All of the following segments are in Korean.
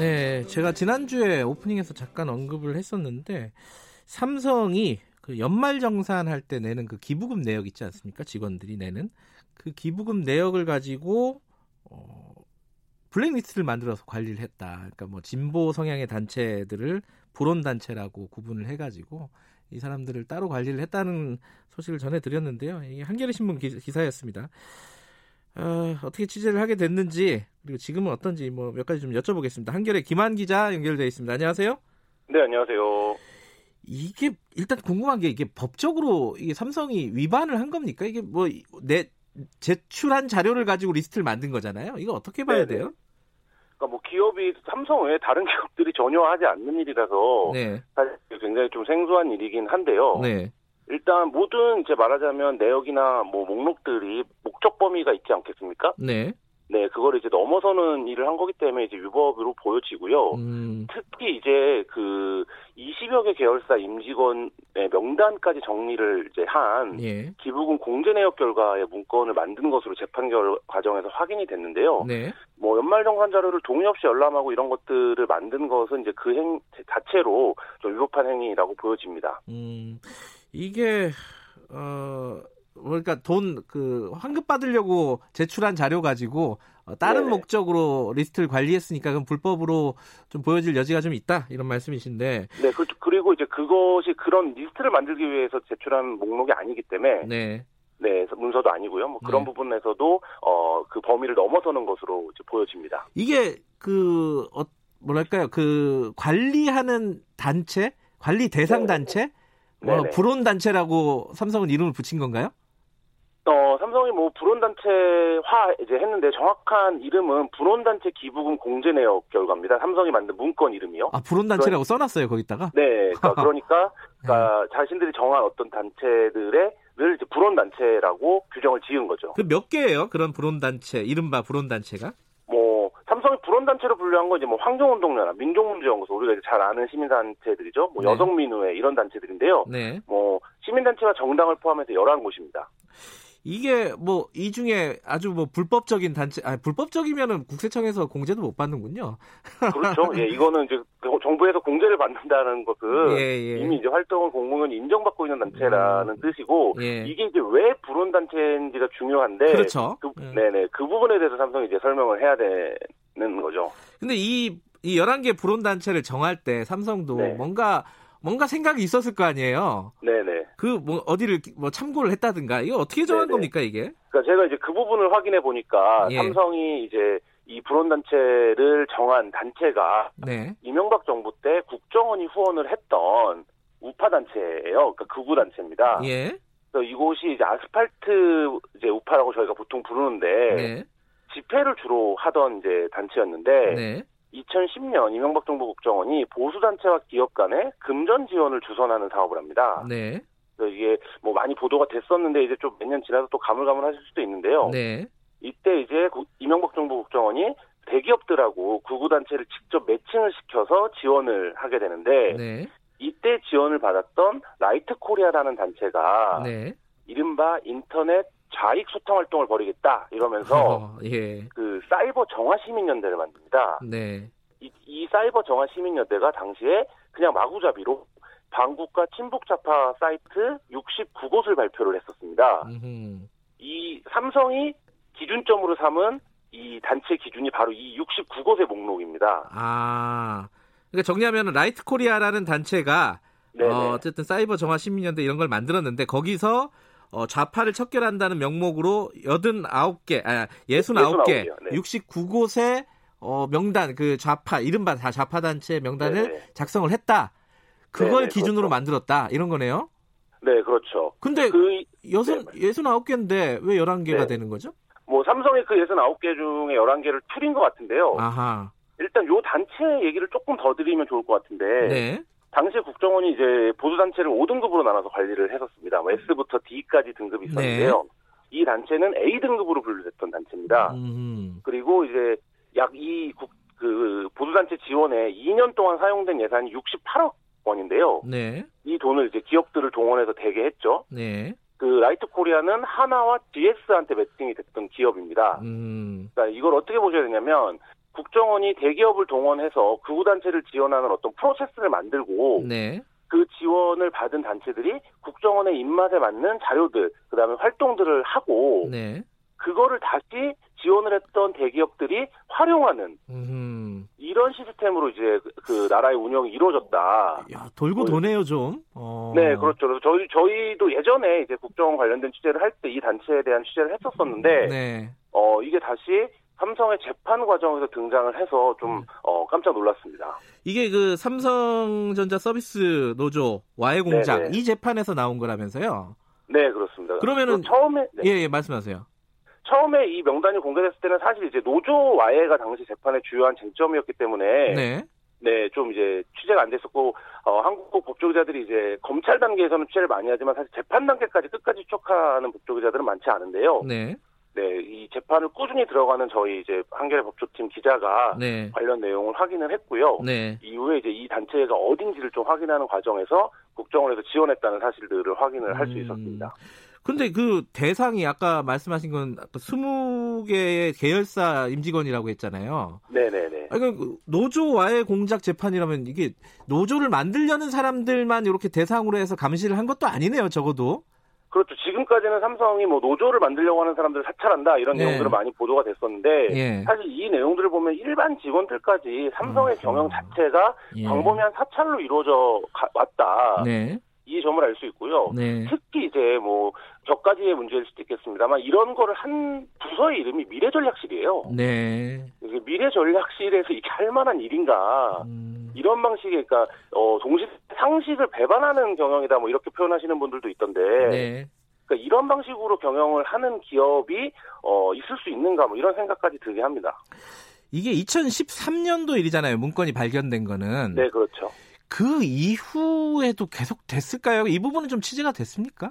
네, 제가 지난주에 오프닝에서 잠깐 언급을 했었는데 삼성이 그 연말 정산 할 때 내는 그 기부금 내역 있지 않습니까? 직원들이 내는 그 기부금 내역을 가지고 어, 블랙리스트를 만들어서 관리를 했다. 그러니까 뭐 진보 성향의 단체들을 불온 단체라고 구분을 해가지고 이 사람들을 따로 관리를 했다는 소식을 전해드렸는데요. 이게 한겨레 신문 기사였습니다. 어, 어떻게 취재를 하게 됐는지 그리고 지금은 어떤지 뭐 몇 가지 좀 여쭤보겠습니다. 한겨레 김한 기자 연결되어 있습니다. 안녕하세요. 네, 안녕하세요. 이게 일단 궁금한 게 이게 법적으로 이게 삼성이 위반을 한 겁니까? 이게 뭐 내 제출한 자료를 가지고 리스트를 만든 거잖아요. 이거 어떻게 봐야 네네. 돼요? 그러니까 뭐 기업이 삼성 외에 다른 기업들이 전혀 하지 않는 일이라서 네. 사실 굉장히 좀 생소한 일이긴 한데요. 네. 일단 모든 이제 말하자면 내역이나 뭐 목록들이 목적 범위가 있지 않겠습니까? 네. 네, 그걸 이제 넘어서는 일을 한 거기 때문에 이제 위법으로 보여지고요. 음. 특히 이제 그 20여 개 계열사 임직원의 명단까지 정리를 이제 한 예. 기부금 공제 내역 결과의 문건을 만든 것으로 재판 결 과정에서 확인이 됐는데요. 네. 뭐 연말정산 자료를 동의 없이 열람하고 이런 것들을 만든 것은 이제 그 행 자체로 좀 위법한 행위라고 보여집니다. 음. 이게 어 그러니까 돈 그 환급 받으려고 제출한 자료 가지고 어, 다른 네네. 목적으로 리스트를 관리했으니까 그럼 불법으로 좀 보여질 여지가 좀 있다 이런 말씀이신데. 네, 그, 그리고 이제 그것이 그런 리스트를 만들기 위해서 제출한 목록이 아니기 때문에. 네. 네, 문서도 아니고요. 뭐 그런 네. 부분에서도 어 그 범위를 넘어서는 것으로 이제 보여집니다. 이게 그 어, 뭐랄까요? 그 관리하는 단체, 관리 대상 네. 단체 뭐 불온 단체라고 삼성은 이름을 붙인 건가요? 어, 삼성이 뭐 불온 단체화 이제 했는데 정확한 이름은 불온 단체 기부금 공제 내역 결과입니다. 삼성이 만든 문건 이름이요. 아, 불온 단체라고 써놨어요, 거기다가? 네. 그러니까, 그러니까, 그러니까 네. 자신들이 정한 어떤 단체들의 늘 이제 불온 단체라고 규정을 지은 거죠. 그 몇 개예요? 그런 불온 단체, 이른바 불온 단체가? 삼성이 불온단체로 분류한 건 이제 뭐 환경운동연합, 민족문제연구소, 우리가 이제 잘 아는 시민단체들이죠. 뭐 네. 여성민우회 이런 단체들인데요. 네. 뭐 시민단체와 정당을 포함해서 11곳입니다. 이게 뭐 이 중에 아주 뭐 불법적인 단체, 아 불법적이면은 국세청에서 공제도 못 받는군요. 그렇죠. 예, 이거는 이제 정부에서 공제를 받는다는 것은 예, 예. 이미 이제 활동을 공무원 인정받고 있는 단체라는 음. 뜻이고 예. 이게 이제 왜 불온 단체인지가 중요한데 그렇죠. 그, 음. 네네 그 부분에 대해서 삼성이 이제 설명을 해야 되는 거죠. 근데 이 이 11개 불온 단체를 정할 때 삼성도 네. 뭔가 뭔가 생각이 있었을 거 아니에요. 네네. 그 뭐 어디를 뭐 참고를 했다든가 이거 어떻게 정한 네네. 겁니까 이게? 그러니까 제가 이제 그 부분을 확인해 보니까 예. 삼성이 이제 이 불온 단체를 정한 단체가 네. 이명박 정부 때 국정원이 후원을 했던 우파 단체예요. 그러니까 극우 단체입니다. 예. 그래서 이곳이 이제 아스팔트 이제 우파라고 저희가 보통 부르는데 네. 집회를 주로 하던 이제 단체였는데 네. 2010년 이명박 정부 국정원이 보수 단체와 기업 간에 금전 지원을 주선하는 사업을 합니다. 네. 이게 뭐 많이 보도가 됐었는데 이제 좀 몇 년 지나서 또 가물가물하실 수도 있는데요. 네. 이때 이제 이명박 정부 국정원이 대기업들하고 극우 단체를 직접 매칭을 시켜서 지원을 하게 되는데 네. 이때 지원을 받았던 라이트 코리아라는 단체가 네. 이른바 인터넷 좌익 소탕 활동을 벌이겠다 이러면서 어, 예. 그 사이버 정화 시민연대를 만듭니다. 네. 이, 이 사이버 정화 시민연대가 당시에 그냥 마구잡이로 반국가 친북 좌파 사이트 69곳을 발표를 했었습니다. 음흠. 이 삼성이 기준점으로 삼은 이 단체 기준이 바로 이 69곳의 목록입니다. 아, 그러니까 정리하면 라이트 코리아라는 단체가 어, 어쨌든 사이버 정화 시민연대 이런 걸 만들었는데 거기서 어, 좌파를 척결한다는 명목으로 89개, 아, 69개, 69개 네. 69곳의 어, 명단, 그 좌파, 이른바 다 좌파 단체 명단을 네네. 작성을 했다. 그걸 네네, 기준으로 그렇죠. 만들었다. 이런 거네요? 네, 그렇죠. 근데 그, 여섯, 네. 69개인데 왜 11개가 네. 되는 거죠? 뭐 삼성의 그 69개 중에 11개를 틀인 것 같은데요. 아하. 일단 요 단체 얘기를 조금 더 드리면 좋을 것 같은데 네. 당시 국정원이 이제 보수 단체를 5등급으로 나눠서 관리를 했었습니다. 뭐 S부터 D까지 등급이 있었는데요. 네. 이 단체는 A 등급으로 분류됐던 단체입니다. 음. 그리고 이제 약 이 그 보수 단체 지원에 2년 동안 사용된 예산이 68억 원인데요. 네. 이 돈을 이제 기업들을 동원해서 대게 했죠. 네. 그 라이트 코리아는 하나와 GS한테 매칭이 됐던 기업입니다. 음. 그러니까 이걸 어떻게 보셔야 되냐면 국정원이 대기업을 동원해서 극우단체를 지원하는 어떤 프로세스를 만들고 네. 그 지원을 받은 단체들이 국정원의 입맛에 맞는 자료들, 그 다음에 활동들을 하고 네. 그거를 다시 지원을 했던 대기업들이 활용하는 음. 이런 시스템으로 이제 그, 그 나라의 운영이 이루어졌다. 야, 돌고 도네요 좀. 어. 네, 그렇죠. 그래서 저희 저희도 예전에 이제 국정원 관련된 취재를 할 때 이 단체에 대한 취재를 했었었는데, 네. 어 이게 다시 삼성의 재판 과정에서 등장을 해서 좀 음. 어, 깜짝 놀랐습니다. 이게 그 삼성전자 서비스 노조 와해 공작 네네. 이 재판에서 나온 거라면서요? 네, 그렇습니다. 그러면은 처음에 네. 예, 예, 말씀하세요. 처음에 이 명단이 공개됐을 때는 사실 이제 노조 와해가 당시 재판의 주요한 쟁점이었기 때문에 네. 네, 좀 이제 취재가 안 됐었고 어, 한국 법조기자들이 이제 검찰 단계에서는 취재를 많이 하지만 사실 재판 단계까지 끝까지 추적하는 법조기자들은 많지 않은데요. 네. 네, 이 재판을 꾸준히 들어가는 저희 이제 한겨레 법조팀 기자가 네. 관련 내용을 확인을 했고요. 네. 이후에 이제 이 단체가 어딘지를 좀 확인하는 과정에서 국정원에서 지원했다는 사실들을 확인을 할수 음. 있었습니다. 근데 그 대상이 아까 말씀하신 건 20개의 계열사 임직원이라고 했잖아요. 네네네. 그러니까 그 노조와의 공작 재판이라면 이게 노조를 만들려는 사람들만 이렇게 대상으로 해서 감시를 한 것도 아니네요, 적어도. 그렇죠. 지금까지는 삼성이 뭐 노조를 만들려고 하는 사람들을 사찰한다 이런 네. 내용들은 많이 보도가 됐었는데 예. 사실 이 내용들을 보면 일반 직원들까지 삼성의 음, 경영 자체가 예. 광범위한 사찰로 이루어져 가, 왔다. 네. 이 점을 알 수 있고요. 네. 특히 이제 뭐 저까지의 문제일 수도 있겠습니다만 이런 거를 한 부서의 이름이 미래전략실이에요. 네. 미래전략실에서 이게 할 만한 일인가? 음. 이런 방식의 그러니까 어 동시 상식을 배반하는 경영이다 뭐 이렇게 표현하시는 분들도 있던데. 네. 그러니까 이런 방식으로 경영을 하는 기업이 어 있을 수 있는가 뭐 이런 생각까지 들게 합니다. 이게 2013년도 일이잖아요. 문건이 발견된 거는. 네, 그렇죠. 그 이후에도 계속 됐을까요? 이 부분은 좀 취재가 됐습니까?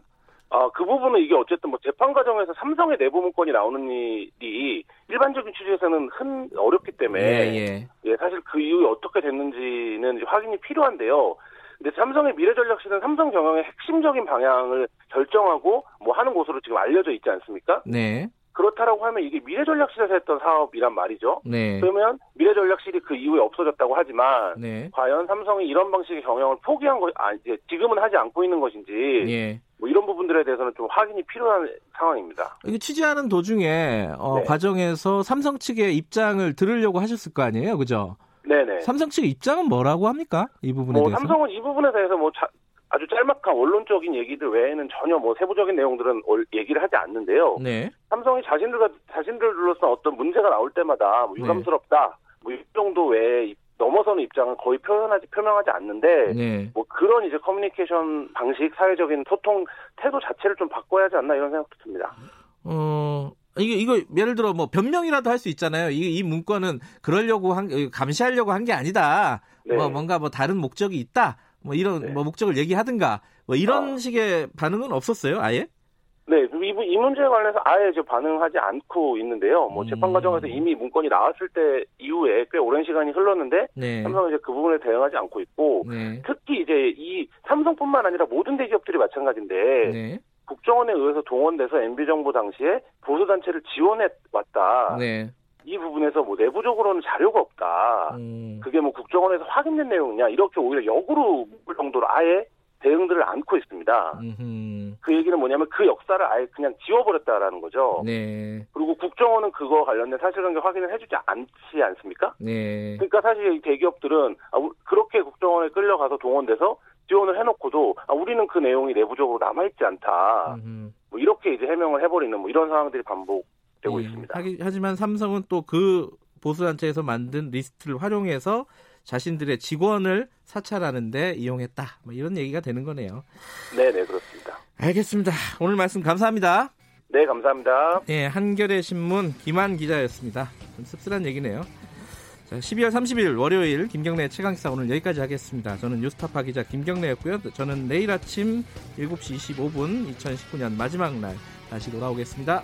아, 그 부분은 이게 어쨌든 뭐 재판 과정에서 삼성의 내부 문건이 나오는 일이 일반적인 취재에서는 흔, 어렵기 때문에 예, 예. 예, 사실 그 이후에 어떻게 됐는지는 확인이 필요한데요. 근데 삼성의 미래전략실은 삼성 경영의 핵심적인 방향을 결정하고 뭐 하는 곳으로 지금 알려져 있지 않습니까? 네. 그렇다라고 하면 이게 미래전략실에서 했던 사업이란 말이죠. 네. 그러면 미래전략실이 그 이후에 없어졌다고 하지만 네. 과연 삼성이 이런 방식의 경영을 포기한 것, 아 이제 지금은 하지 않고 있는 것인지 네. 뭐 이런 부분들에 대해서는 좀 확인이 필요한 상황입니다. 이게 취재하는 도중에 어, 네. 과정에서 삼성 측의 입장을 들으려고 하셨을 거 아니에요, 그죠? 네네. 삼성 측의 입장은 뭐라고 합니까? 이 부분에 뭐, 대해서? 삼성은 이 부분에 대해서 뭐 자, 아주 짤막한 원론적인 얘기들 외에는 전혀 뭐 세부적인 내용들은 얘기를 하지 않는데요. 네. 삼성이 자신들 자신들로서 어떤 문제가 나올 때마다 뭐 네. 유감스럽다, 네. 뭐 뭐이 정도 외에 넘어서는 입장은 거의 표현하지 표명하지 않는데 네. 뭐 그런 이제 커뮤니케이션 방식, 사회적인 소통 태도 자체를 좀 바꿔야 하지 않나 이런 생각도 듭니다. 어. 이게 이거 예를 들어 뭐 변명이라도 할 수 있잖아요. 이, 이 문건은 그러려고 한 감시하려고 한 게 아니다. 네. 뭐 뭔가 뭐 다른 목적이 있다. 뭐 이런 네. 뭐 목적을 얘기하든가 뭐 이런 아. 식의 반응은 없었어요, 아예? 네, 이, 이 문제에 관해서 아예 저 반응하지 않고 있는데요. 뭐 음. 재판 과정에서 이미 문건이 나왔을 때 이후에 꽤 오랜 시간이 흘렀는데 네. 삼성은 이제 그 부분에 대응하지 않고 있고 네. 특히 이제 이 삼성뿐만 아니라 모든 대기업들이 마찬가지인데 네. 국정원에 의해서 동원돼서 MB 정부 당시에 보수 단체를 지원해 왔다. 네. 이 부분에서 뭐 내부적으로는 자료가 없다. 음. 그게 뭐 국정원에서 확인된 내용이냐 이렇게 오히려 역으로 물 정도로 아예 대응들을 않고 있습니다. 음흠. 그 얘기는 뭐냐면 그 역사를 아예 그냥 지워버렸다라는 거죠. 네. 그리고 국정원은 그거 관련된 사실관계 확인을 해주지 않지 않습니까? 네. 그러니까 사실 이 대기업들은 아, 그렇게 국정원에 끌려가서 동원돼서 지원을 해놓고도 아, 우리는 그 내용이 내부적으로 남아있지 않다. 음흠. 뭐 이렇게 이제 해명을 해버리는 뭐 이런 상황들이 반복. 되고 예, 있습니다. 하지만 삼성은 또 그 보수단체에서 만든 리스트를 활용해서 자신들의 직원을 사찰하는데 이용했다. 뭐 이런 얘기가 되는 거네요. 네, 네, 그렇습니다. 알겠습니다. 오늘 말씀 감사합니다. 네, 감사합니다. 네, 한겨레 신문 김한 기자였습니다. 좀 씁쓸한 얘기네요. 자, 12월 30일 월요일 김경래 최강 시사 오늘 여기까지 하겠습니다. 저는 뉴스타파 기자 김경래였고요. 저는 내일 아침 7시 25분 2019년 마지막 날 다시 돌아오겠습니다.